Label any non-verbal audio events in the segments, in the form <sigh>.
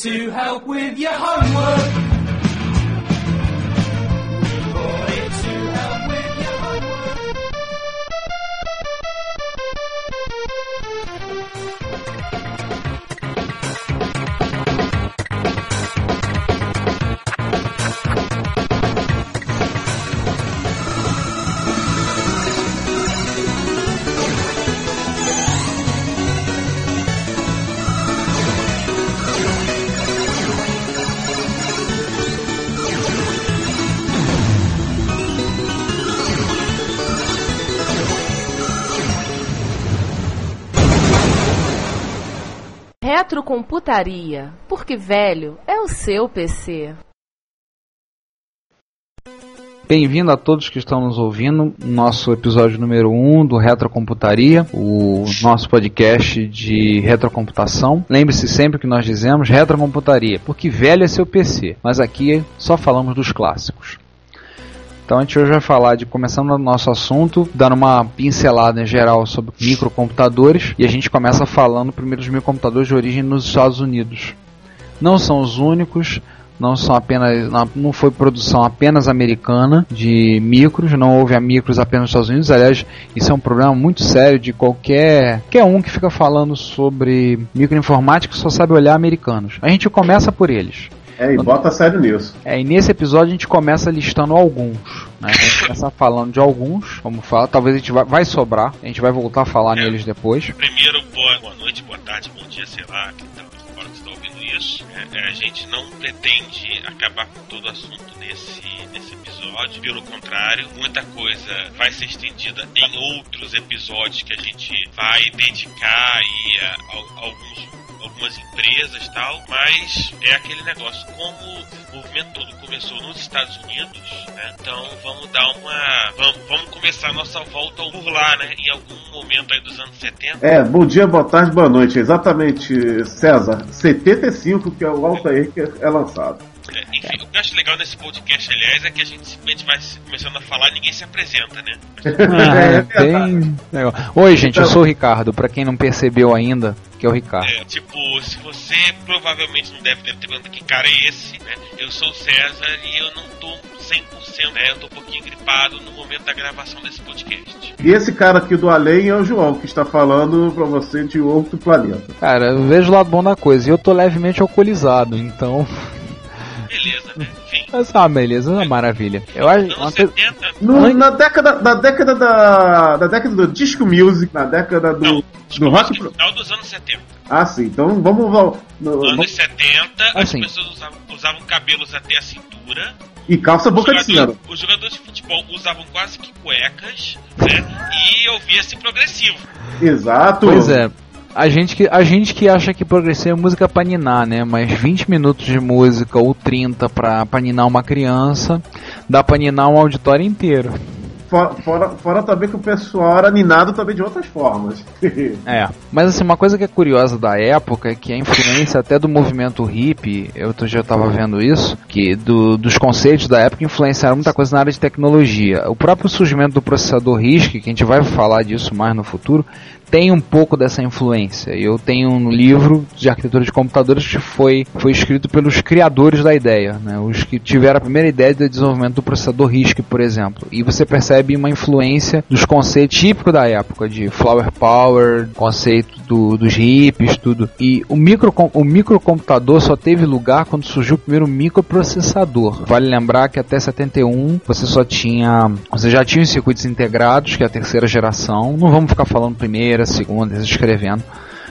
to help with your homework. Retrocomputaria, porque velho é o seu PC. Bem-vindo a todos que estão nos ouvindo, nosso episódio número 1 um do Retrocomputaria, o nosso podcast de retrocomputação. Lembre-se sempre que nós dizemos retrocomputaria, porque velho é seu PC, mas aqui só falamos dos clássicos. Então a gente hoje vai falar de, começando o nosso assunto, dando uma pincelada em geral sobre microcomputadores, e a gente começa falando primeiro dos microcomputadores de origem nos Estados Unidos. Não são os únicos, não são apenas não foi produção apenas americana de micros, não houve a micros apenas nos Estados Unidos. Aliás, isso é um problema muito sério de qualquer qualquer um que fica falando sobre microinformática só sabe olhar americanos. A gente começa por eles. É, e bota sério nisso. É, e nesse episódio a gente começa listando alguns. Né? A gente começa falando de alguns, como fala, talvez a gente vai, vai sobrar, a gente vai voltar a falar É. neles depois. Primeiro, boa, boa noite, boa tarde, bom dia, sei lá, que tal, hora que você está ouvindo isso. É, é, a gente não pretende acabar com todo o assunto nesse, nesse episódio. Pelo contrário, muita coisa vai ser estendida em outros episódios que a gente vai dedicar aí a, a- alguns algumas empresas e tal, mas é aquele negócio, como o movimento todo começou nos Estados Unidos, né, então vamos dar uma. Vamos, vamos começar a nossa volta por lá, né? Em algum momento aí dos anos 70. É, bom dia, boa tarde, boa noite. Exatamente, César. 75, que é o Altair que é lançado. É, enfim, o que eu acho legal nesse podcast, aliás, é que a gente simplesmente vai começando a falar e ninguém se apresenta, né? Ah, <laughs> é bem legal. Oi, gente, eu sou o Ricardo, pra quem não percebeu ainda, que é o Ricardo. É, tipo, se você provavelmente não deve ter perguntado que cara é esse, né? Eu sou o César e eu não tô 100%, né? Eu tô um pouquinho gripado no momento da gravação desse podcast. E esse cara aqui do além é o João, que está falando pra você de outro planeta. Cara, eu vejo o lado bom da coisa, e eu tô levemente alcoolizado, então. Beleza? Enfim. Essa é uma beleza, é uma maravilha. Eu acho. uma Anos coisa- 70, No- na década, na década da, da década do disco music, na década do, Não, do rock. no final dos anos 70. Ah, sim. Então vamos no- Anos 70, as Assim. pessoas usavam, usavam cabelos até a cintura. e calça boca de sino. os jogadores de futebol usavam quase que cuecas, né? E ouvia-se progressivo. Exato. Pois é. A gente, que, a gente que acha que progressivo é música pra ninar, né? Mas 20 minutos de música ou 30 pra, pra ninar uma criança, dá pra ninar um auditório inteiro. Fora, fora, fora também que o pessoal era ninado também de outras formas. <laughs> É. Mas assim, uma coisa que é curiosa da época é que a influência até do movimento hippie, eu outro dia eu tava vendo isso, que do- dos conceitos da época influenciaram muita coisa na área de tecnologia. O próprio surgimento do processador RISC, que a gente vai falar disso mais no futuro, tem um pouco dessa influência. Eu tenho um livro de arquitetura de computadores que foi, foi escrito pelos criadores da ideia, né? os que tiveram a primeira ideia do desenvolvimento do processador RISC, por exemplo. E você percebe uma influência dos conceitos típicos da época, de flower power, conceito do- dos hippies, tudo. E o, micro, o microcomputador só teve lugar quando surgiu o primeiro microprocessador. Vale lembrar que até 71 você só tinha, você já tinha os circuitos integrados, que é a terceira geração. Não vamos ficar falando primeira, segunda, escrevendo.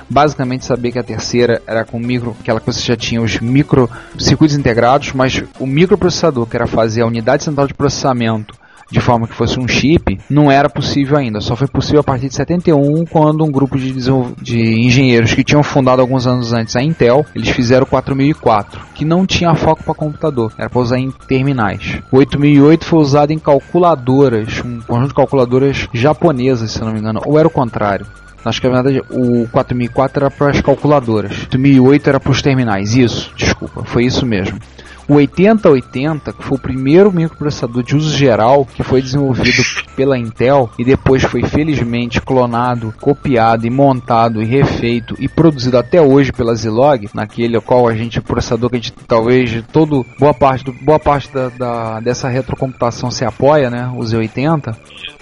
Basicamente saber que a terceira era com micro, aquela que você já tinha os micro circuitos integrados, mas o microprocessador, que era fazer a unidade central de processamento de forma que fosse um chip, não era possível ainda. Só foi possível a partir de 71, quando um grupo de, de engenheiros que tinham fundado alguns anos antes a Intel, eles fizeram o 4004, que não tinha foco para computador, era para usar em terminais. O 8008 foi usado em calculadoras, um conjunto de calculadoras japonesas, se não me engano, ou era o contrário. Acho que na verdade o 4004 era para as calculadoras, o 8008 era para os terminais. Isso, desculpa, foi isso mesmo. O 8080, que foi o primeiro microprocessador de uso geral que foi desenvolvido pela Intel e depois foi felizmente clonado, copiado e montado e refeito e produzido até hoje pela Zilog, naquele qual a gente processador que a gente talvez todo boa parte do, boa parte da, da- dessa retrocomputação se apoia, né? O Z80.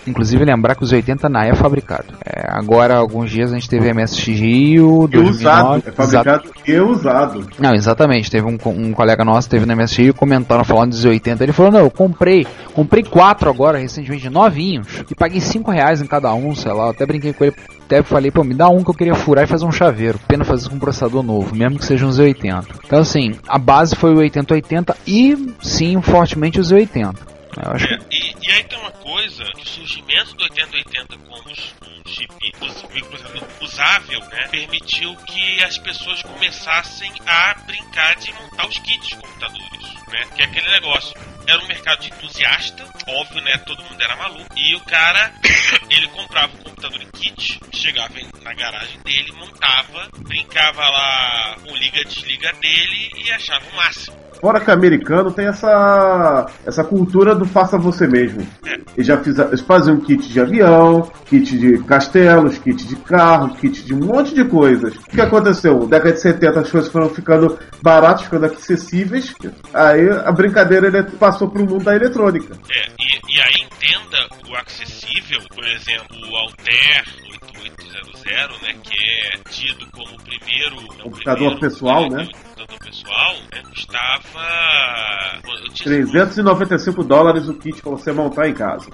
Inclusive lembrar que o Z80 na é fabricado. É, agora alguns dias a gente teve MSX Rio E usado. 2009. É fabricado e usado. Não, exatamente. Teve um, um colega nosso, teve na MSX, comentando, falando de Z80. Ele falou, não, eu comprei, comprei quatro agora, recentemente, novinhos, e paguei cinco reais em cada um, sei lá. Eu até brinquei com ele, até falei, pô, me dá um que eu queria furar e fazer um chaveiro. Pena fazer com um processador novo, mesmo que seja um Z80. Então, assim, a base foi o 8080 e, sim, fortemente o Z80. Eu acho que É, e, aí tem uma coisa, que o surgimento do 8080 como um chip usável, né, permitiu que as pessoas começassem a brincar de montar os kits de computadores, né, que é aquele negócio. Era um mercado de entusiasta, óbvio, né, todo mundo era maluco, e o cara, <coughs> ele comprava o computador em kit, chegava na garagem dele, montava, brincava lá com liga desliga dele e achava o máximo. Fora que americano tem essa, essa cultura do faça você mesmo. Eles já fiz, eles faziam kit de avião, kit de castelos, kit de carro, kit de um monte de coisas. O que aconteceu? Na década de 70 as coisas foram ficando baratas, ficando acessíveis. Aí a brincadeira passou para o mundo da eletrônica. É, e, e aí entenda o acessível, por exemplo, o Altair 8800, né, que é tido como o primeiro é o Computador primeiro pessoal, né? Computador pessoal, né, custava eu tinha 395 dólares o kit para você montar em casa.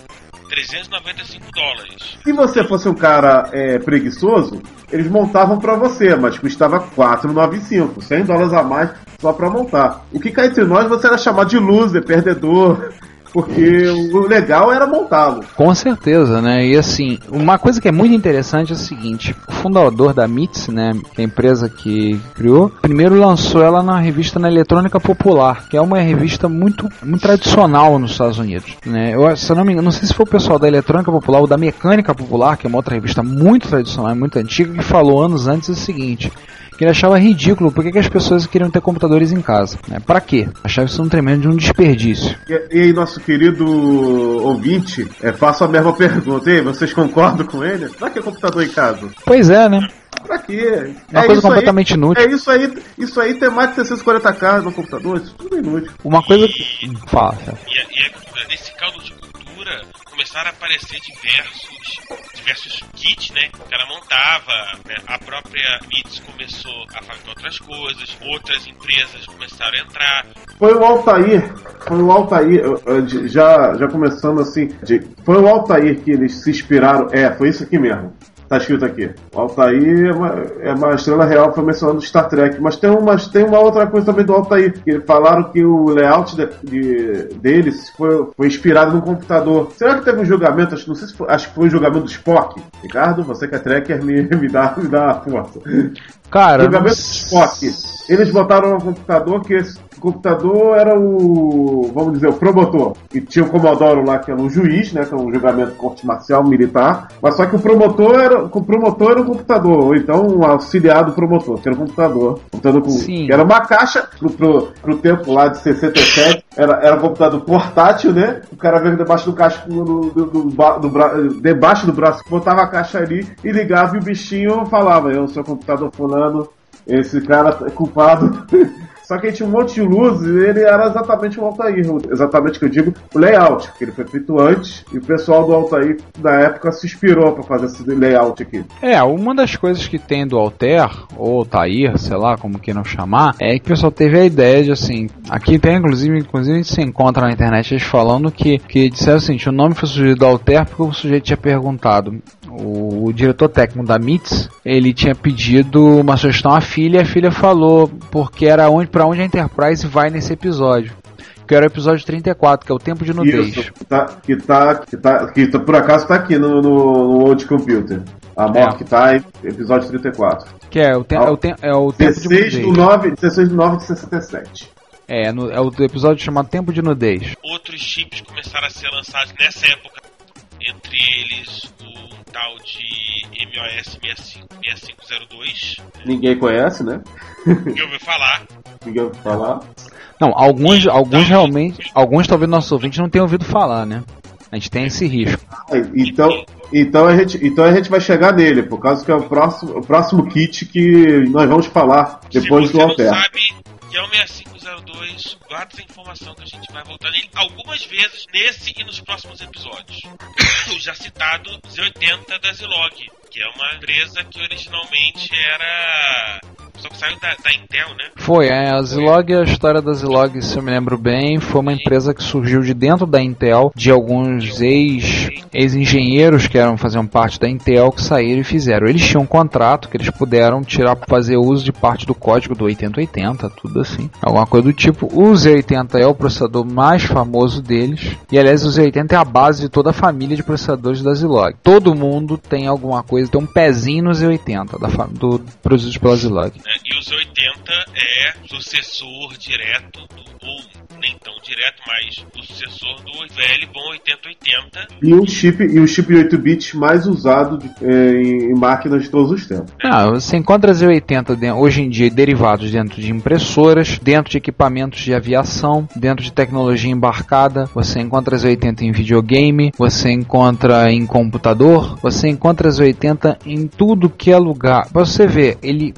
395 dólares. Se você fosse um cara é, preguiçoso, eles montavam pra você, mas custava 495, 100 dólares a mais só pra montar. O que cá entre nós você era chamado de loser, perdedor, porque o legal era montá-lo. Com certeza, né? E assim, uma coisa que é muito interessante é o seguinte: o fundador da MITS, né, que é a empresa que criou, primeiro lançou ela na revista na Eletrônica Popular, que é uma revista muito, muito tradicional nos Estados Unidos. Né? Eu, se eu não me engano, não sei se foi o pessoal da Eletrônica Popular ou da Mecânica Popular, que é uma outra revista muito tradicional e muito antiga, que falou anos antes o seguinte. Que ele achava ridículo porque que as pessoas queriam ter computadores em casa. Né? Para quê? Achava isso um tremendo de um desperdício. E, e aí, nosso querido ouvinte, é, faço a mesma pergunta. E aí, vocês concordam com ele? Pra que computador em casa? Pois é, né? Pra quê? Uma coisa isso completamente aí, inútil. É isso aí, isso aí tem mais de 640k no computador, isso tudo é inútil. Uma coisa que. Fala. E, e aí, nesse caldo de cultura, começaram a aparecer diversos, diversos kits, né? O cara montava, né? a própria MITS começou a fazer outras coisas, outras empresas começaram a entrar. Foi o Altair, foi o Altair, já, já começando assim, de- foi o Altair que eles se inspiraram, é, foi isso aqui mesmo. Tá escrito aqui. O Altair é uma, é uma estrela real, foi mencionando Star Trek. Mas tem, uma, tem uma outra coisa também do Altair. Que falaram que o layout de, de- deles foi, foi inspirado no computador. Será que teve um julgamento? Acho, não sei se foi, acho que foi o julgamento do Spock. Ricardo, você que é tracker, me, <laughs> me, dá, me dá a força. Cara, Julgamento não do Spock. Eles botaram um computador que computador era o, vamos dizer, o promotor. E tinha o Comodoro lá, que era um juiz, né, que é um julgamento de corte marcial militar. Mas só que o promotor era, o promotor era o computador, ou então um auxiliar do promotor, que era o computador. computador com, Sim. que era uma caixa pro, pro, pro tempo lá de 67. Era, era um computador portátil, né? O cara veio debaixo do caixa do, do, do, do bra- debaixo do braço, botava a caixa ali e ligava e o bichinho falava, eu sou computador fulano, esse cara é culpado. <laughs> Só que tinha um monte de luzes e ele era exatamente o Altair. Exatamente o que eu digo, o layout, que ele foi feito antes e o pessoal do Altair na época se inspirou para fazer esse layout aqui. É, uma das coisas que tem do Alter, ou Altair, sei lá como queiram chamar, é que o pessoal teve a ideia de assim. Aqui tem, inclusive, inclusive a gente se encontra na internet eles falando que, que disseram assim: o nome foi sugerido do Alter porque o sujeito tinha perguntado. O, o diretor técnico da MITS, ele tinha pedido uma sugestão à filha e a filha falou porque era onde para onde a Enterprise vai nesse episódio. Que era o episódio 34, que é o tempo de nudez. Isso, que tá, que tá, que tá, que tá- por acaso tá aqui no, no, no Old Computer. A morte É. que tá em episódio 34. Que é o, te, é o, te, é o tempo de 16 nudez. do 9, 16 do 9 de 67. É, no- é o episódio chamado Tempo de Nudez. Outros chips começaram a ser lançados nessa época, entre eles tal de MOS 65 6502. Ninguém conhece, né? Que ouviu falar. Ninguém ouviu falar. Não, alguns, alguns realmente, alguns talvez nossos ouvintes não tenham ouvido falar, né? A gente tem esse risco. Então, então, a gente, então a gente vai chegar nele, por causa que é o próximo, o próximo kit que nós vamos falar depois Se do você não Alter. sabe que é o 6502, guarda essa informação que a gente vai voltar nele algumas vezes nesse e nos próximos episódios. <coughs> o já citado Z80 da Zilog, que é uma empresa que originalmente era. Só que saiu da, da Intel, né? Foi, é, a Zilog, a história da Zilog, se eu me lembro bem, foi uma empresa que surgiu de dentro da Intel, de alguns ex- ex-engenheiros que eram faziam parte da Intel, que saíram e fizeram. Eles tinham um contrato que eles puderam tirar fazer uso de parte do código do 8080, tudo assim. Alguma coisa do tipo. O Z80 é o processador mais famoso deles, e aliás o Z80 é a base de toda a família de processadores da Zilog. Todo mundo tem alguma coisa, tem um pezinho no Z80, da, do, produzidos pela Zilog. Né? E o Z80 é sucessor direto do. ou nem tão direto, mas o sucessor do velho e bom 8080. E o chip, e o chip de 8 bits mais usado de- é, em, máquinas de todos os tempos. Ah, você encontra Z80 de- hoje em dia derivados dentro de impressoras, dentro de equipamentos de aviação, dentro de tecnologia embarcada. Você encontra Z80 em videogame, você encontra em computador, você encontra Z80 em tudo que é lugar. Pra você ver, ele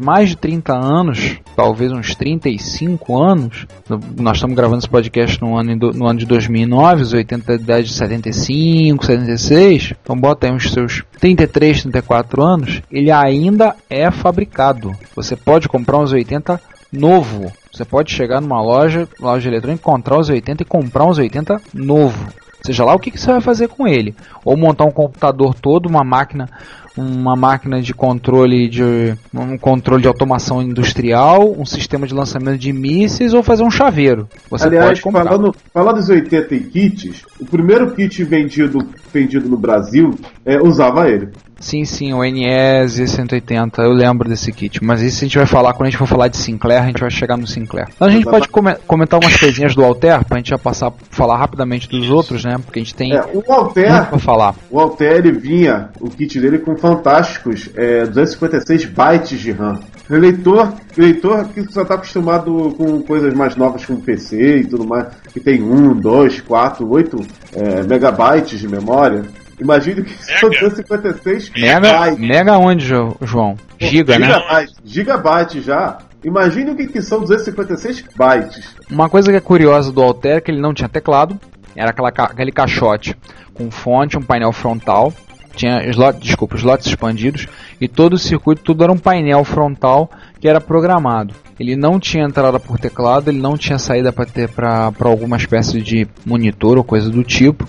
mais de 30 anos, talvez uns 35 anos, no- nós estamos gravando esse podcast no ano, no ano de 2009, os 80 de 75, 76, então bota aí uns seus 33, 34 anos, ele ainda é fabricado. Você pode comprar uns 80 novo. Você pode chegar numa loja, loja eletrônica, encontrar os 80 e comprar uns 80 novo. Seja lá o que, que você vai fazer com ele. Ou montar um computador todo, uma máquina, uma máquina de controle de um controle de automação industrial, um sistema de lançamento de mísseis ou fazer um chaveiro. Você Aliás, pode comprar. falando, falando dos 80 em kits, o primeiro kit vendido, vendido no Brasil é, usava ele. Sim, sim, o NES 180, eu lembro desse kit. Mas isso a gente vai falar quando a gente for falar de Sinclair, a gente vai chegar no Sinclair. Então a gente pode come- comentar umas coisinhas do Alter, pra gente já passar, falar rapidamente dos outros, né? Porque a gente tem É, o Alter, pra falar. o Alter ele vinha, o kit dele com fantásticos é, 256 bytes de RAM. O leitor, leitor que só está acostumado com coisas mais novas como PC e tudo mais, que tem 1, 2, 4, 8 é, megabytes de memória. Imagine que são Mega. 256 Mega, bytes. mega onde, Jo- João? Giga, né? Gigabyte, gigabyte já. Imagine o que, que são 256 bytes. Uma coisa que é curiosa do Alter é que ele não tinha teclado, era aquela, aquele caixote com fonte, um painel frontal, tinha slot, desculpa, slots expandidos e todo o circuito, tudo era um painel frontal que era programado. Ele não tinha entrada por teclado, ele não tinha saída para ter para alguma espécie de monitor ou coisa do tipo.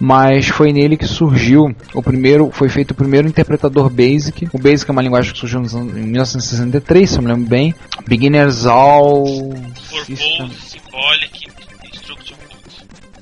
Mas foi nele que surgiu o primeiro, foi feito o primeiro interpretador BASIC. O BASIC é uma linguagem que surgiu em 1963, se eu me lembro bem. Beginners All System. Symbolic.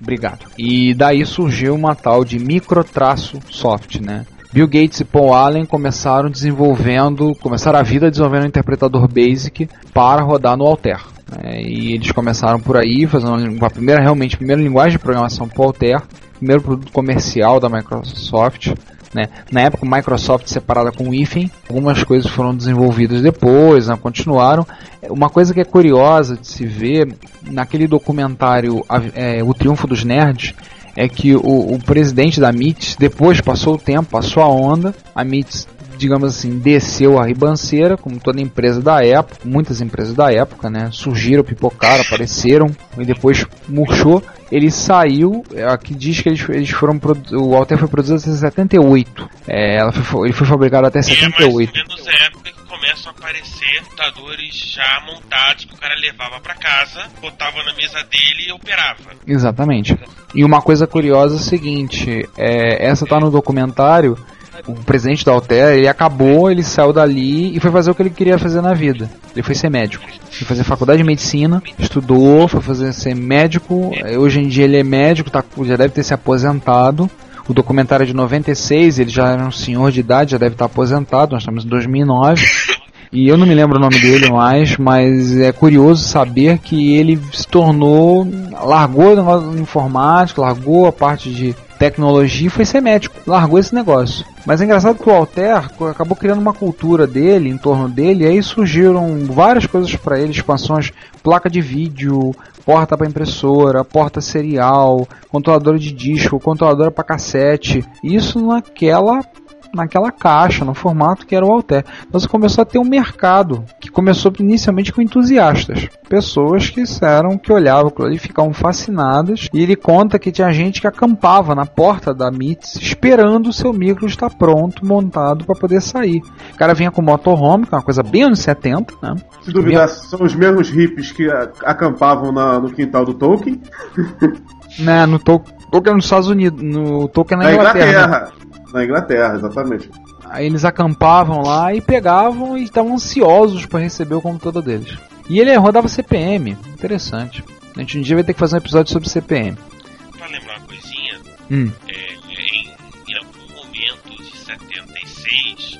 Obrigado. E daí surgiu uma tal de microtraço-soft, né? Bill Gates e Paul Allen começaram desenvolvendo, começaram a vida desenvolvendo um interpretador BASIC para rodar no Altair. né? E eles começaram por aí, fazendo a primeira, realmente, a primeira linguagem de programação para o Altair, primeiro produto comercial da Microsoft. Né? Na época, Microsoft separada com o IFIN, algumas coisas foram desenvolvidas depois, né? continuaram. Uma coisa que é curiosa de se ver naquele documentário é, O Triunfo dos Nerds é que o, o presidente da MIT, depois passou o tempo, passou a onda, a MIT, digamos assim, desceu a ribanceira, como toda empresa da época, muitas empresas da época, né? Surgiram, pipocaram, apareceram, e depois murchou. Ele saiu, é, aqui diz que eles, eles foram, o Altair foi produzido em 78, é, ela foi, ele foi fabricado até E é mais ou 78. menos a época que começam a aparecer computadores já montados que o cara levava pra casa, botava na mesa dele e operava. Exatamente. E uma coisa curiosa é o seguinte, é, essa tá no documentário, o presidente da Altair, ele acabou, ele saiu dali e foi fazer o que ele queria fazer na vida. Ele foi ser médico. Foi fazer faculdade de medicina, estudou, foi fazer ser médico. eh, Hoje em dia ele é médico, tá, já deve ter se aposentado. O documentário é de 96, ele já era um senhor de idade, já deve estar aposentado, nós estamos em 2009. E eu não me lembro o nome dele mais, mas é curioso saber que ele se tornou. largou o negócio de informática, largou a parte de tecnologia e foi ser médico. Largou esse negócio. Mas é engraçado que o Alter acabou criando uma cultura dele, em torno dele, e aí surgiram várias coisas para ele, expansões, placa de vídeo, porta para impressora, porta serial, controladora de disco, controladora para cassete. Isso naquela naquela caixa, no formato que era o Alter. Então você começou a ter um mercado que começou inicialmente com entusiastas, pessoas que disseram que olhavam aquilo ali ficavam fascinadas. E ele conta que tinha gente que acampava na porta da MITS esperando o seu micro estar pronto, montado para poder sair. O cara vinha com motorhome, que é uma coisa bem anos 70, né? Se duvidar, são os mesmos hippies que acampavam na- no quintal do Tolkien. <laughs> né no Tol- Tolkien nos Estados Unidos, no Tolkien na, Na Inglaterra. né? Inglaterra. Na Inglaterra, exatamente. Aí eles acampavam lá e pegavam e estavam ansiosos para receber o computador deles. E ele rodava CPM, interessante. A gente um dia vai ter que fazer um episódio sobre CPM. Pra lembrar uma coisinha, Hum, é, em, em algum momento de 76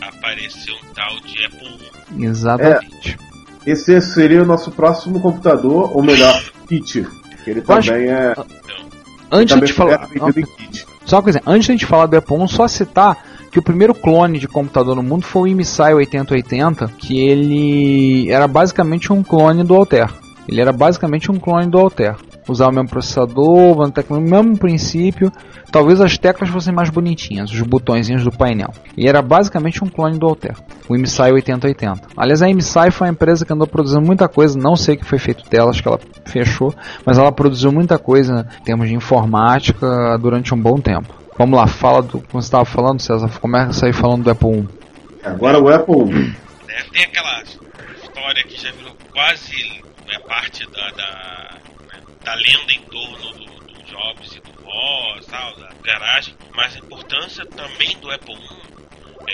apareceu um tal de Apple I. exatamente. Esse seria o nosso próximo computador, ou melhor, <laughs> kit. Que ele Eu acho- também é. Antes de falar, só uma coisa, antes de a gente falar do Apple I, só citar que o primeiro clone de computador no mundo foi o MSI 8080, que ele era basicamente um clone do Altair. Ele era basicamente um clone do Altair. Usava o mesmo processador, o mesmo princípio, talvez as teclas fossem mais bonitinhas, os botõezinhos do painel. E era basicamente um clone do Altair, o MSI 8080. Aliás, a MSI foi uma empresa que andou produzindo muita coisa, não sei o que foi feito dela, acho que ela fechou, mas ela produziu muita coisa em termos de informática durante um bom tempo. Vamos lá, fala do. Como você estava falando, César, começa a sair falando do Apple I. Agora o Apple. né? Tem aquela história que já virou quase né, parte da, da, da lenda em torno do, do Jobs e do Ross, tal, da garagem, mas a importância também do Apple I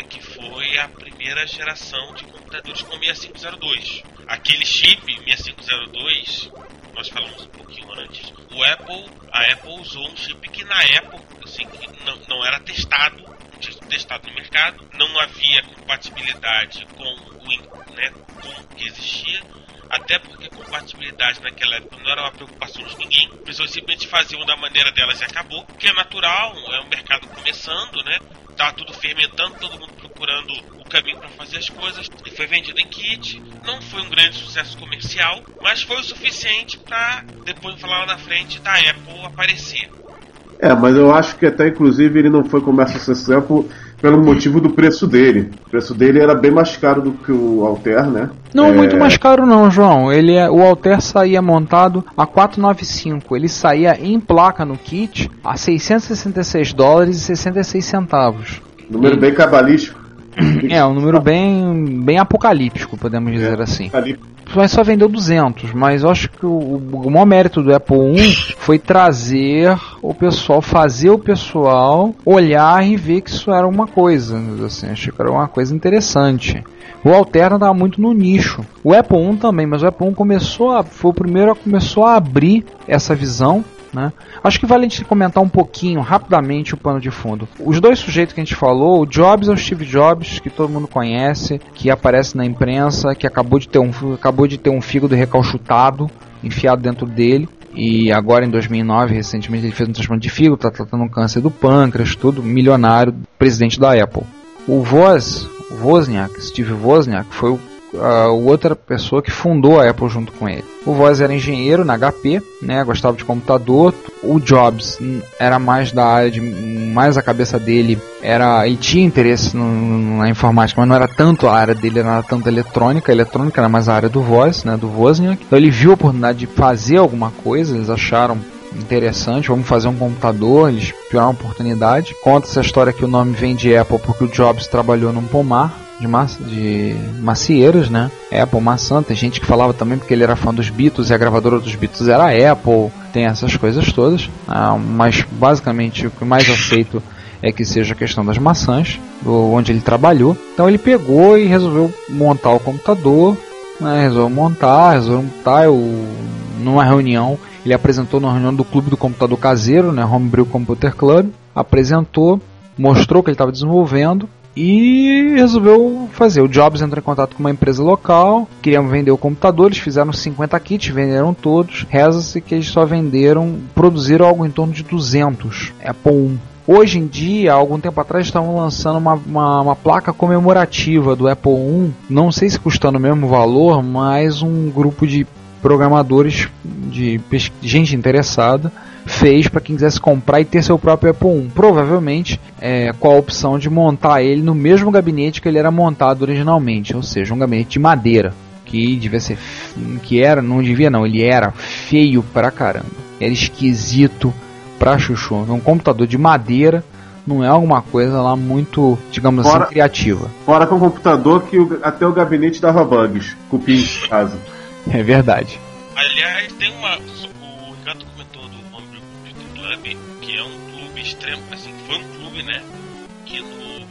é que foi a primeira geração de computadores com 6502. Aquele chip 6502, nós falamos um pouquinho antes, o Apple, a Apple usou um chip que na época assim, que não, não era testado, não tinha sido testado no mercado, não havia compatibilidade com o, né, com o que existia, até porque compatibilidade naquela época não era uma preocupação de ninguém. As pessoas simplesmente faziam da maneira delas e acabou, que é natural, é um mercado começando, né? Tá tudo fermentando, todo mundo procurando o caminho para fazer as coisas. E foi vendido em kit. Não foi um grande sucesso comercial, mas foi o suficiente para depois falar lá na frente da Apple aparecer. É, mas eu acho que até inclusive ele não foi comércio sucesso pelo motivo do preço dele. O preço dele era bem mais caro do que o Alter, né? Não É, muito mais caro não, João. Ele é, o Alter saía montado a 495. Ele saía em placa no kit a 666 dólares e 66 centavos. Número bem cabalístico. É, um número bem, bem apocalíptico, podemos dizer assim. Ali, Mas só vendeu 200, mas eu acho que o, o maior mérito do Apple I <laughs> foi trazer o pessoal, fazer o pessoal olhar e ver que isso era uma coisa, assim, achei que era uma coisa interessante. O Alterna estava muito no nicho. O Apple I também, mas o Apple I começou a, foi o primeiro a começou a abrir essa visão. Né? Acho que vale a gente comentar um pouquinho, rapidamente, o pano de fundo. Os dois sujeitos que a gente falou, o Jobs é o Steve Jobs, que todo mundo conhece, que aparece na imprensa, que acabou de ter um, acabou de ter um fígado recalchutado, enfiado dentro dele. E agora em 2009, recentemente, ele fez um transplante de fígado, está tratando um câncer do pâncreas, tudo, milionário, presidente da Apple. O Voz, o Wozniak, Steve Wozniak, foi o a outra pessoa que fundou a Apple junto com ele. O Voz era engenheiro na HP, né, gostava de computador. O Jobs era mais da área de mais a cabeça dele era ele tinha interesse no- na informática, mas não era tanto a área dele, não era tanto eletrônica. A eletrônica era mais a área do Voz, né, do Wozniak. Então ele viu a oportunidade de fazer alguma coisa, eles acharam interessante, vamos fazer um computador, eles tiveram uma oportunidade. Conta essa história que o nome vem de Apple porque o Jobs trabalhou num pomar de, massa, de macieiras, né? Apple, maçã, tem gente que falava também porque ele era fã dos Beatles e a gravadora dos Beatles era a Apple, tem essas coisas todas, ah, mas basicamente o que mais aceito é que seja a questão das maçãs, do, onde ele trabalhou. Então ele pegou e resolveu montar o computador, né, resolveu montar, resolveu montar, eu, numa reunião, ele apresentou numa reunião do clube do computador caseiro, né, Homebrew Computer Club, apresentou, mostrou que ele estava desenvolvendo, e resolveu fazer. O Jobs entrou em contato com uma empresa local, queriam vender o computador, eles fizeram 50 kits, venderam todos. Reza-se que eles só venderam, produziram algo em torno de 200 Apple I. Hoje em dia, algum tempo atrás, estavam lançando uma, uma, uma placa comemorativa do Apple I. Não sei se custando o mesmo valor, mas um grupo de programadores, de gente interessada, fez para quem quisesse comprar e ter seu próprio Apple I. Provavelmente é, com a opção de montar ele no mesmo gabinete que ele era montado originalmente, ou seja, um gabinete de madeira. Que devia ser. que era, não devia não, ele era feio pra caramba. Era esquisito pra chuchu. Um computador de madeira não é alguma coisa lá muito, digamos Fora- assim, criativa. Fora com o computador que o- até o gabinete dava bugs. Cupim em casa. É verdade. Aliás, tem uma. Club, que é um clube extremo. Assim, foi um clube, né? Que no.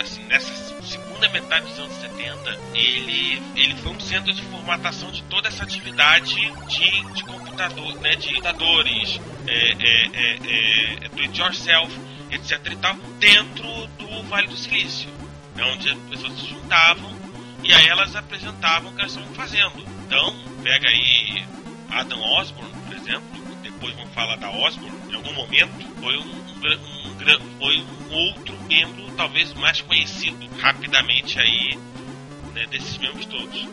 Assim, nessa segunda metade dos anos 70, ele, ele foi um centro de formatação de toda essa atividade de, de computador, né? De computadores, é, é, é, é, do it yourself, etc e tal, dentro do Vale do Silício. né, onde as pessoas se juntavam e aí elas apresentavam o que elas estavam fazendo. Então, pega aí Adam Osborne, por exemplo, depois vamos falar da Osborne, algum momento, foi um, um um foi um outro membro, talvez mais conhecido rapidamente aí, né, desses membros todos.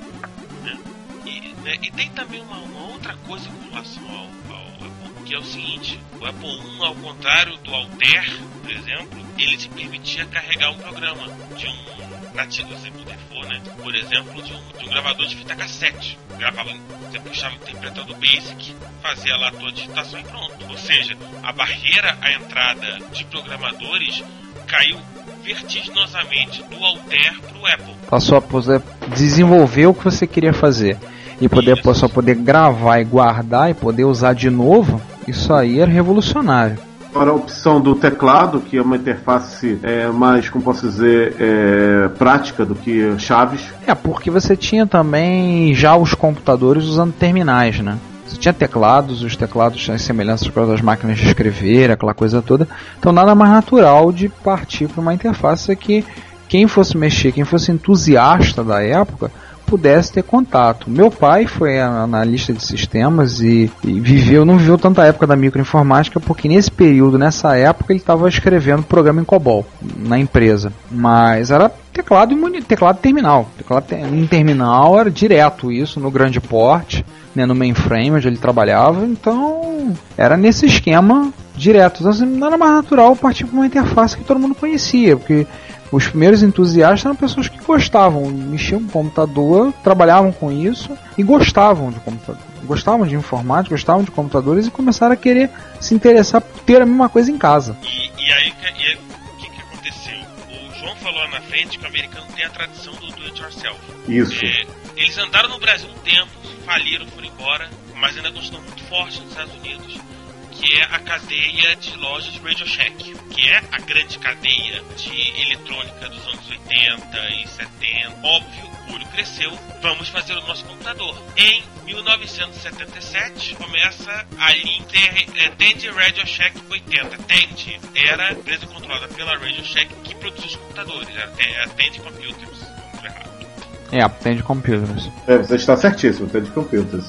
né. E, né, e tem também uma, uma outra coisa com relação ao, ao Apple, que é o seguinte, o Apple I, ao contrário do Altair, por exemplo, ele te permitia carregar um programa de um nativo exemplo default, né? Por exemplo, de um, de um gravador de fita cassete. Gravava, você puxava o interpretador basic, fazia lá a tua digitação e pronto. Ou seja, a barreira à entrada de programadores caiu vertiginosamente do Altair para o Apple. Passou a poder desenvolver o que você queria fazer. E poder Isso. só poder gravar e guardar e poder usar de novo, isso aí era revolucionário. Fora a opção do teclado, que é uma interface é, mais, como posso dizer, é, prática do que chaves. É, porque você tinha também já os computadores usando terminais, né? Você tinha teclados, os teclados tinham semelhanças com as máquinas de escrever, aquela coisa toda. Então nada mais natural de partir para uma interface que quem fosse mexer, quem fosse entusiasta da época, pudesse ter contato. Meu pai foi analista de sistemas e, e viveu, não viveu tanta época da microinformática, porque nesse período, nessa época, ele estava escrevendo programa em COBOL na empresa. Mas era teclado e teclado terminal. Teclado te- em terminal era direto isso, no grande porte, né, no mainframe onde ele trabalhava. Então era nesse esquema direto. Então assim, nada mais natural partir para uma interface que todo mundo conhecia, porque os primeiros entusiastas eram pessoas que gostavam, mexiam com computador, trabalhavam com isso e gostavam de computador. Gostavam de informática, gostavam de computadores e começaram a querer se interessar por ter a mesma coisa em casa. E, e aí, que- e aí, o que, que aconteceu? O João falou lá na frente que o americano tem a tradição do do it yourself. Isso. É, eles andaram no Brasil um tempo, faliram, foram embora, mas ainda continuam muito forte nos Estados Unidos, que é a cadeia de lojas Radio Shack, que é a grande cadeia de eletrônica dos anos 80 e 70. Óbvio, o olho cresceu, vamos fazer o nosso computador. Em 1977 começa a linha é, Tandy Radio Shack 80. Tandy era a empresa controlada pela Radio Shack que produzia os computadores, era a- Tandy Computers, não tô errado. É, atende computers. É, você está certíssimo. Tandy Computers,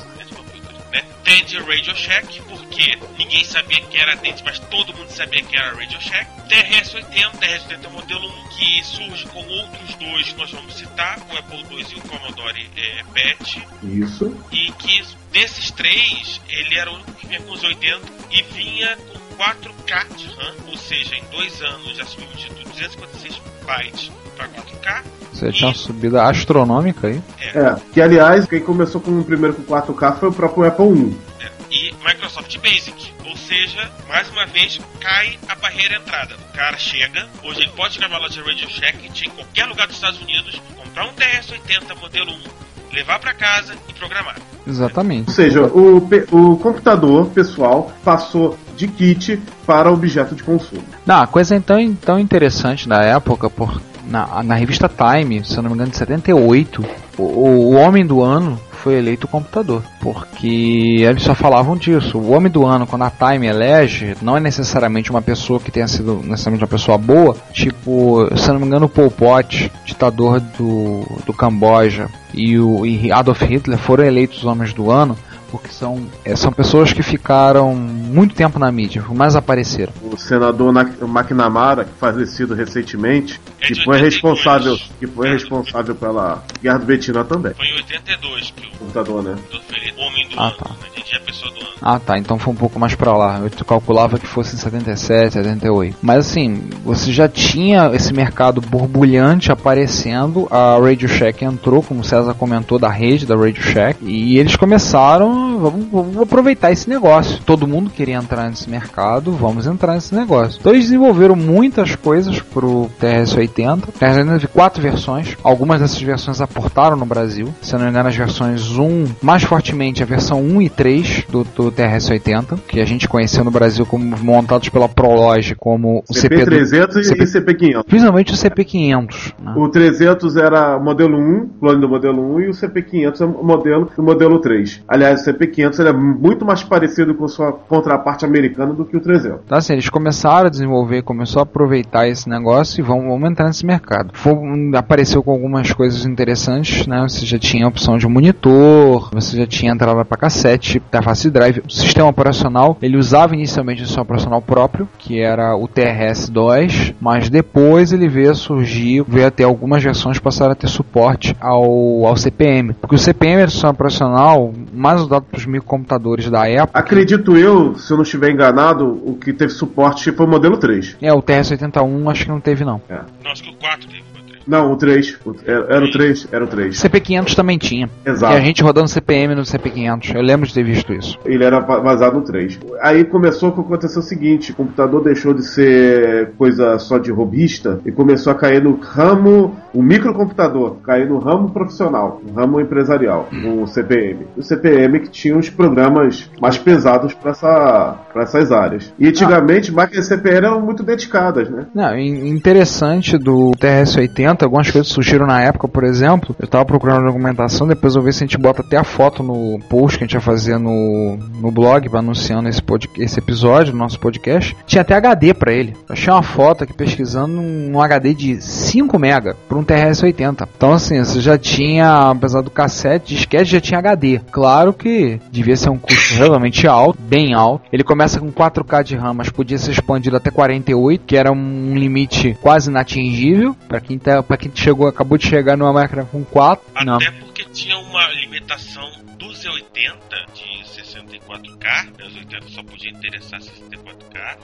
né? Tandy Radio Shack, porque ninguém sabia que era Tandy, mas todo mundo sabia que era Radio Shack. TRS-80, TRS-80 é o modelo 1 que surge com outros dois que nós vamos citar, o Apple II e o Commodore é, PET. Isso. e que desses três, ele era o único que vinha com os 80 e vinha com 4K de RAM, ou seja, em dois anos já subiu de 256 bytes para 4K. Você tinha uma subida astronômica aí. É, que aliás, quem começou com o primeiro com 4K foi o próprio Apple I. né, E Microsoft Basic, ou seja, mais uma vez cai a barreira entrada. O cara chega, hoje ele pode chegar na loja Radio Shack em qualquer lugar dos Estados Unidos, comprar um TRS-80 modelo 1, levar para casa e programar. Exatamente. Ou seja, o, o computador pessoal passou de kit para objeto de consumo. Não, a coisa então, então interessante da época, por, na, na revista Time, se eu não me engano, de 78, o, o Homem do Ano foi eleito o computador. Porque eles só falavam disso. O homem do ano, quando a Time elege, não é necessariamente uma pessoa que tenha sido necessariamente uma pessoa boa. Tipo, se não me engano, Pol Pot, ditador do, do Camboja, e o e Adolf Hitler foram eleitos os homens do ano porque são, é, são pessoas que ficaram muito tempo na mídia, mais apareceram. O senador Na- McNamara, que falecido recentemente, É que foi 82. responsável, que foi responsável pela Guerra do Vietnã também. Foi em 82 que o Computador, né? do Homem do Ah, Ano, tá. né? A gente é pessoa do. Ah tá, então foi um pouco mais pra lá. Eu calculava que fosse em 77, 78. Mas assim, você já tinha esse mercado borbulhante aparecendo. A Radio Shack entrou, como o César comentou, da rede da Radio Shack. E eles começaram, vamos, vamos aproveitar esse negócio. Todo mundo queria entrar nesse mercado, vamos entrar nesse negócio. Então eles desenvolveram muitas coisas pro TRS-80. O TRS-80 teve quatro versões. Algumas dessas versões aportaram no Brasil. Se eu não me engano, as versões 1, mais fortemente a versão 1 e 3 do, do TRS-80, que a gente conheceu no Brasil como montados pela Prologue como o CP do, CP300 e CP CP500. principalmente o CP500. Né? O 300 era modelo 1, clone do modelo 1, e o CP500 é o modelo do modelo 3. Aliás, o CP500 ele é muito mais parecido com sua contraparte americana do que o 300. Então, assim, eles começaram a desenvolver, começou a aproveitar esse negócio e vão, vamos entrar nesse mercado. Foi- apareceu com algumas coisas interessantes, né? Você já tinha a opção de monitor, você já tinha entrada para cassete, interface drive. O sistema operacional, ele usava inicialmente o sistema operacional próprio, que era o TRS-2, mas depois ele veio a surgir, veio a ter algumas versões passaram a ter suporte ao, ao CPM. Porque o CPM era o sistema operacional mais usado para os microcomputadores da época. Acredito eu, se eu não estiver enganado, o que teve suporte foi o modelo 3. É, o TRS-81 acho que não teve não. Não, acho que o 4 teve, foi o 3. Não, o 3. O- Era, era o 3, era o 3. CP500 também tinha. Exato. E a gente rodando CPM no CP500. Eu lembro de ter visto isso. Ele era va- vazado no 3. Aí começou a acontecer o seguinte: o computador deixou de ser coisa só de robista e começou a cair no ramo, o microcomputador, cair no ramo profissional, no ramo empresarial, no CPM. O CPM que tinha os programas mais pesados para essa, pra essas áreas. E antigamente máquinas CPM eram muito dedicadas, né? Não, in- interessante do TRS-80, algumas coisas surgiram na época, por exemplo, eu tava procurando documentação, depois eu vi se a gente bota até a foto no post que a gente ia fazer no, no blog, anunciando esse, pod, esse episódio do nosso podcast. Tinha até HD pra ele. Eu achei uma foto aqui pesquisando um HD de 5 mega para um TRS-80. Então assim, você já tinha, apesar do cassete, disquete já tinha HD. Claro que devia ser um custo realmente alto, bem alto. Ele começa com 4K de RAM, mas podia ser expandido até 48, que era um limite quase inatingível para quem tá, para quem chegou, acabou de chegar numa máquina com 4. Não. Até porque tinha uma limitação do Z80 de 64K, né, os 80 só podia interessar 64K,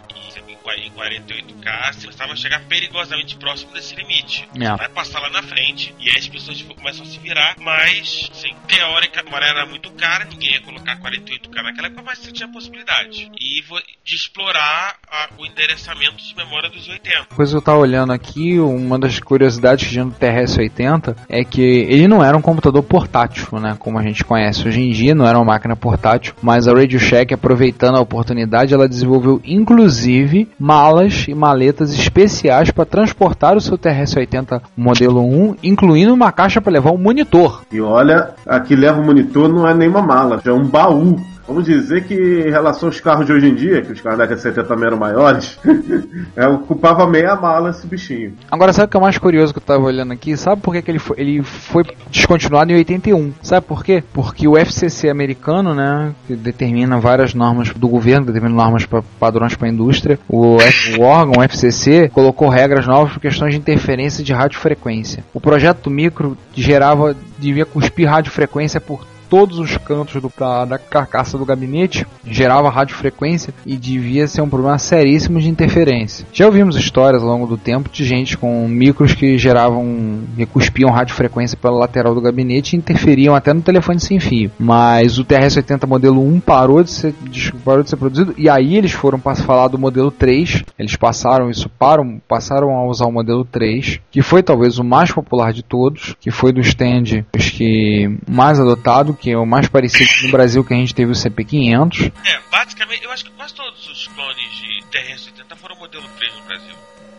e em 48K você começava a chegar perigosamente próximo desse limite. É. Vai passar lá na frente, e aí as pessoas tipo, começam a se virar, mas, assim, teórica, uma era muito cara, ninguém ia colocar 48K naquela época, mas você tinha a possibilidade. E de explorar a- o endereçamento de memória dos 80. coisa que eu tava olhando aqui, uma das curiosidades que tinha no TRS-80 é que ele não era um computador portátil, né, como a gente conhece hoje em dia, não era uma máquina portátil, mas a Radio Shack, aproveitando a oportunidade, ela desenvolveu inclusive malas e maletas especiais para transportar o seu TRS-80 modelo 1, incluindo uma caixa para levar um monitor. E olha, aqui leva o monitor não é nem uma mala, já é um baú. Vamos dizer que em relação aos carros de hoje em dia, que os carros da década de 70 também eram maiores, <laughs> é, ocupava meia mala esse bichinho. Agora, sabe o que é mais curioso que eu tava olhando aqui? Sabe por que, que ele, foi, ele foi descontinuado em 81? Sabe por quê? Porque o FCC americano, né, que determina várias normas do governo, determina normas para padrões para a indústria, o, F- o órgão, o FCC, colocou regras novas por questões de interferência de radiofrequência. O projeto do micro gerava, devia cuspir radiofrequência por todos os cantos do, da, da carcaça do gabinete, gerava radiofrequência e devia ser um problema seríssimo de interferência. Já ouvimos histórias ao longo do tempo de gente com micros que geravam, que cuspiam radiofrequência pela lateral do gabinete e interferiam até no telefone sem fio. Mas o TRS-80 modelo 1 parou de ser, des- parou de ser produzido e aí eles foram para falar do modelo 3. Eles passaram isso para um- passaram a usar o modelo 3, que foi talvez o mais popular de todos, que foi do stand que mais adotado, que é o mais parecido no Brasil que a gente teve o CP500. É, basicamente, eu acho que quase todos os clones de TRS-80 foram modelo 3 no Brasil.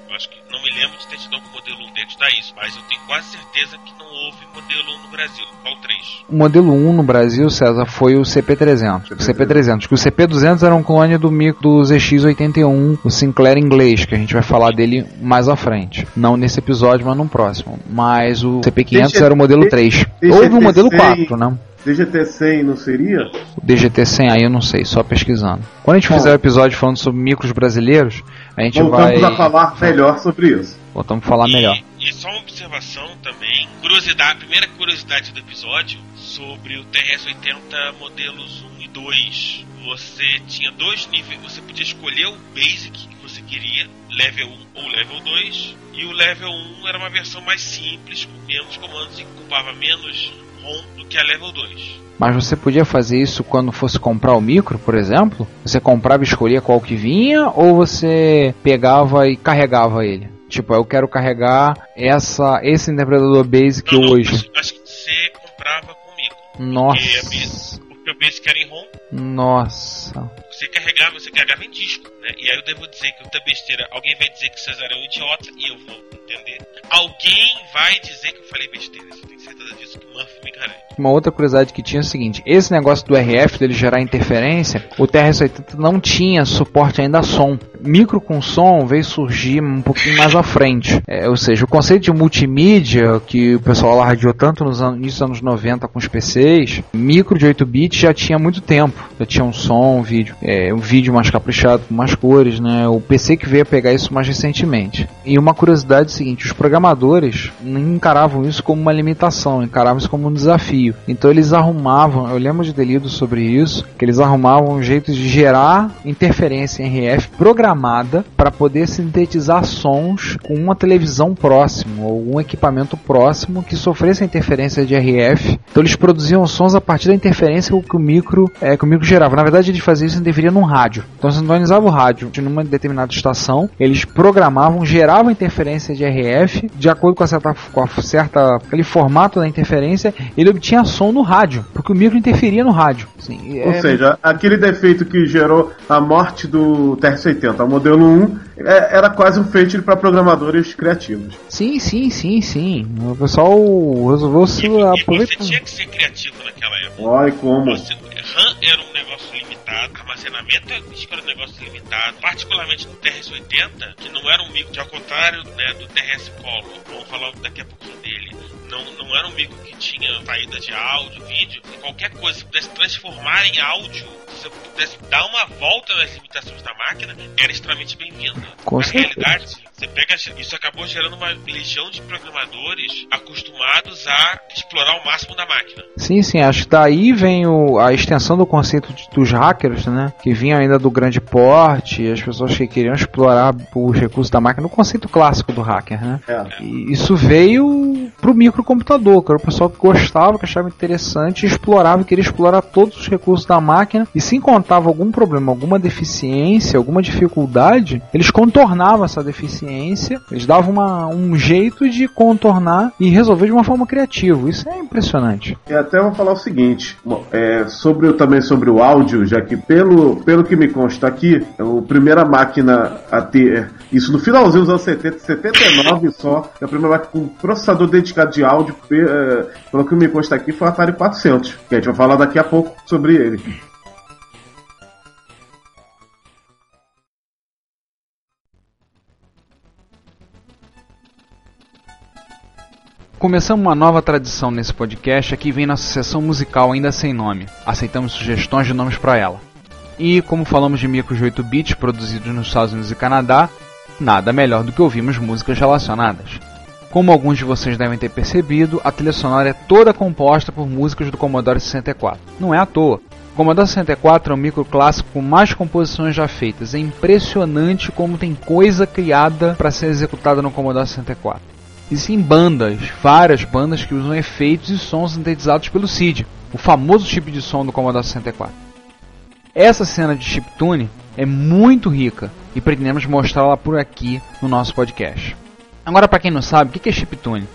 Eu acho que não me lembro de ter tido algum modelo 1 dentro da isso, mas eu tenho quase certeza que não houve modelo 1 no Brasil. Qual 3? O modelo 1 no Brasil, César, foi o CP300. O CP300, que o CP200 era um clone do micro do ZX81, o Sinclair inglês, que a gente vai falar dele mais à frente. Não nesse episódio, mas no próximo. Mas o CP500 era o modelo 3. Houve um modelo 4, né? DGT-100 não seria? O DGT-100 aí eu não sei, só pesquisando. Quando a gente fizer o episódio falando sobre micros brasileiros, a gente Voltamos vai... a falar melhor sobre isso. Voltamos a falar melhor. E, e só uma observação também, curiosidade, a primeira curiosidade do episódio sobre o TRS-80 modelos 1 e 2. Você tinha dois níveis, você podia escolher o Basic que você queria, level 1 ou level 2, e o level 1 era uma versão mais simples, com menos comandos e ocupava menos ROM do que a level 2. Mas você podia fazer isso quando fosse comprar o micro, por exemplo? Você comprava e escolhia qual que vinha, ou você pegava e carregava ele? Tipo, eu quero carregar essa, esse interpretador Basic Não, não, hoje. acho- acho que você comprava comigo. Nossa. Porque, a Basic- porque o Basic era em ROM, Nossa. você carregava, você carregava em disco, né? E aí eu devo dizer que outra besteira, alguém vai dizer que o César é um idiota e eu vou entender. Alguém vai dizer que eu falei besteira, certeza disso que o Murphy me garante. Uma outra curiosidade que tinha é o seguinte: esse negócio do RF dele gerar interferência, o TRS-80 não tinha suporte ainda a som. Micro com som veio surgir um pouquinho mais à frente. É, ou seja, o conceito de multimídia que o pessoal alardeou tanto nos anos, dos anos 90 com os PCs, micro de 8 bits já tinha muito tempo. Já tinha um som, um vídeo, é, um vídeo mais caprichado, com mais cores, né? O PC que veio a pegar isso mais recentemente. E uma curiosidade é a seguinte: os programadores encaravam isso como uma limitação, encaravam isso como um desafio. Então eles arrumavam, eu lembro de ter lido sobre isso, que eles arrumavam um jeito de gerar interferência em RF programada para poder sintetizar sons com uma televisão próxima ou um equipamento próximo que sofresse interferência de RF. Então eles produziam sons a partir da interferência que o micro, é, que o micro gerava. Na verdade, eles faziam isso interferia num rádio. Então sintonizava o rádio de numa determinada estação, eles programavam, geravam interferência de RF de acordo com a certa, com a certa aquele formato da interferência, ele obtinha som no rádio, porque o micro interferia no rádio. Sim, Ou é- seja, aquele defeito que gerou a morte do TR-80, o modelo 1, é- era quase um feito para programadores criativos. sim, sim, sim, sim. O pessoal resolveu se E, e você aproveitar. tinha que ser criativo naquela época. Olha como. Você, RAM era um negócio limitado, armazenamento era um negócio limitado, particularmente no TRS-80, que não era um micro, de ao contrário né, do TRS Polo, vamos falar daqui a pouquinho dele, não, não era um micro que tinha saída de áudio, vídeo, qualquer coisa, se pudesse transformar em áudio, se pudesse dar uma volta nas limitações da máquina, era extremamente bem-vindo. Com Na realidade, você pega, isso acabou gerando uma legião de programadores acostumados a explorar o máximo da máquina. Sim, sim, acho que daí vem o- a extensão do conceito de- dos hackers, né? Que vinham ainda do grande porte, as pessoas que queriam explorar os recursos da máquina, o conceito clássico do hacker, né? É. E isso veio pro microcomputador, que era o pessoal que gostava, que achava interessante, explorava queria explorar todos os recursos da máquina. E se encontrava algum problema, alguma deficiência, alguma dificuldade, eles contornavam essa deficiência, eles davam uma- um jeito de contornar e resolver de uma forma criativa. Isso é impressionante. E até vou falar o seguinte, é, sobre também sobre o áudio, já que pelo, pelo que me consta aqui, é a primeira máquina a ter isso no finalzinho dos anos 70, 79 só, é a primeira máquina com processador dedicado de áudio, pe- é, pelo que me consta aqui, foi o Atari 400, que a gente vai falar daqui a pouco sobre ele. Começamos uma nova tradição nesse podcast. Aqui vem nossa sessão musical ainda sem nome. Aceitamos sugestões de nomes para ela. E como falamos de micros de 8 bits produzidos nos Estados Unidos e Canadá, nada melhor do que ouvirmos músicas relacionadas. Como alguns de vocês devem ter percebido, a trilha sonora é toda composta por músicas do Commodore 64. Não é à toa. O Commodore 64 é um micro clássico com mais composições já feitas. É impressionante como tem coisa criada para ser executada no Commodore 64. Existem bandas, várias bandas que usam efeitos e sons sintetizados pelo SID, o famoso chip de som do Commodore 64. Essa cena de chiptune é muito rica e pretendemos mostrá-la por aqui no nosso podcast. Agora, para quem não sabe, o que é chiptune?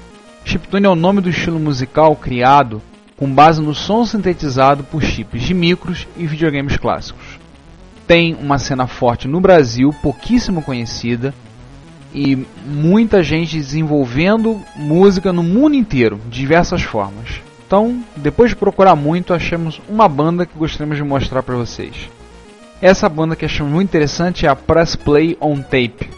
Chiptune é o nome do estilo musical criado com base no som sintetizado por chips de micros e videogames clássicos. Tem uma cena forte no Brasil, pouquíssimo conhecida, e muita gente desenvolvendo música no mundo inteiro, de diversas formas. Então, depois de procurar muito, achamos uma banda que gostaríamos de mostrar para vocês. Essa banda que achamos muito interessante é a Press Play on Tape.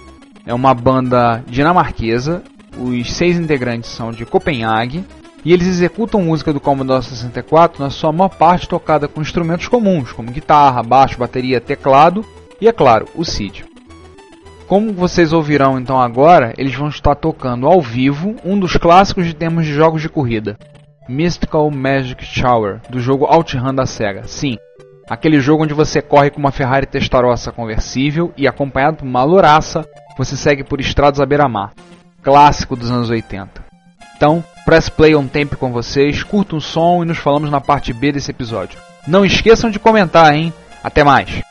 É uma banda dinamarquesa, os seis integrantes são de Copenhague e eles executam música do Commodore 64 na sua maior parte tocada com instrumentos comuns, como guitarra, baixo, bateria, teclado e, é claro, o SID. Como vocês ouvirão então agora, eles vão estar tocando ao vivo um dos clássicos de temas de jogos de corrida, Mystical Magic Shower, do jogo OutRun da SEGA. Sim, aquele jogo onde você corre com uma Ferrari Testarossa conversível e acompanhado por uma louraça, você segue por estradas à beira-mar. Clássico dos anos 80. Então, press play on tempo com vocês, curta o som e nos falamos na parte B desse episódio. Não esqueçam de comentar, hein? Até mais!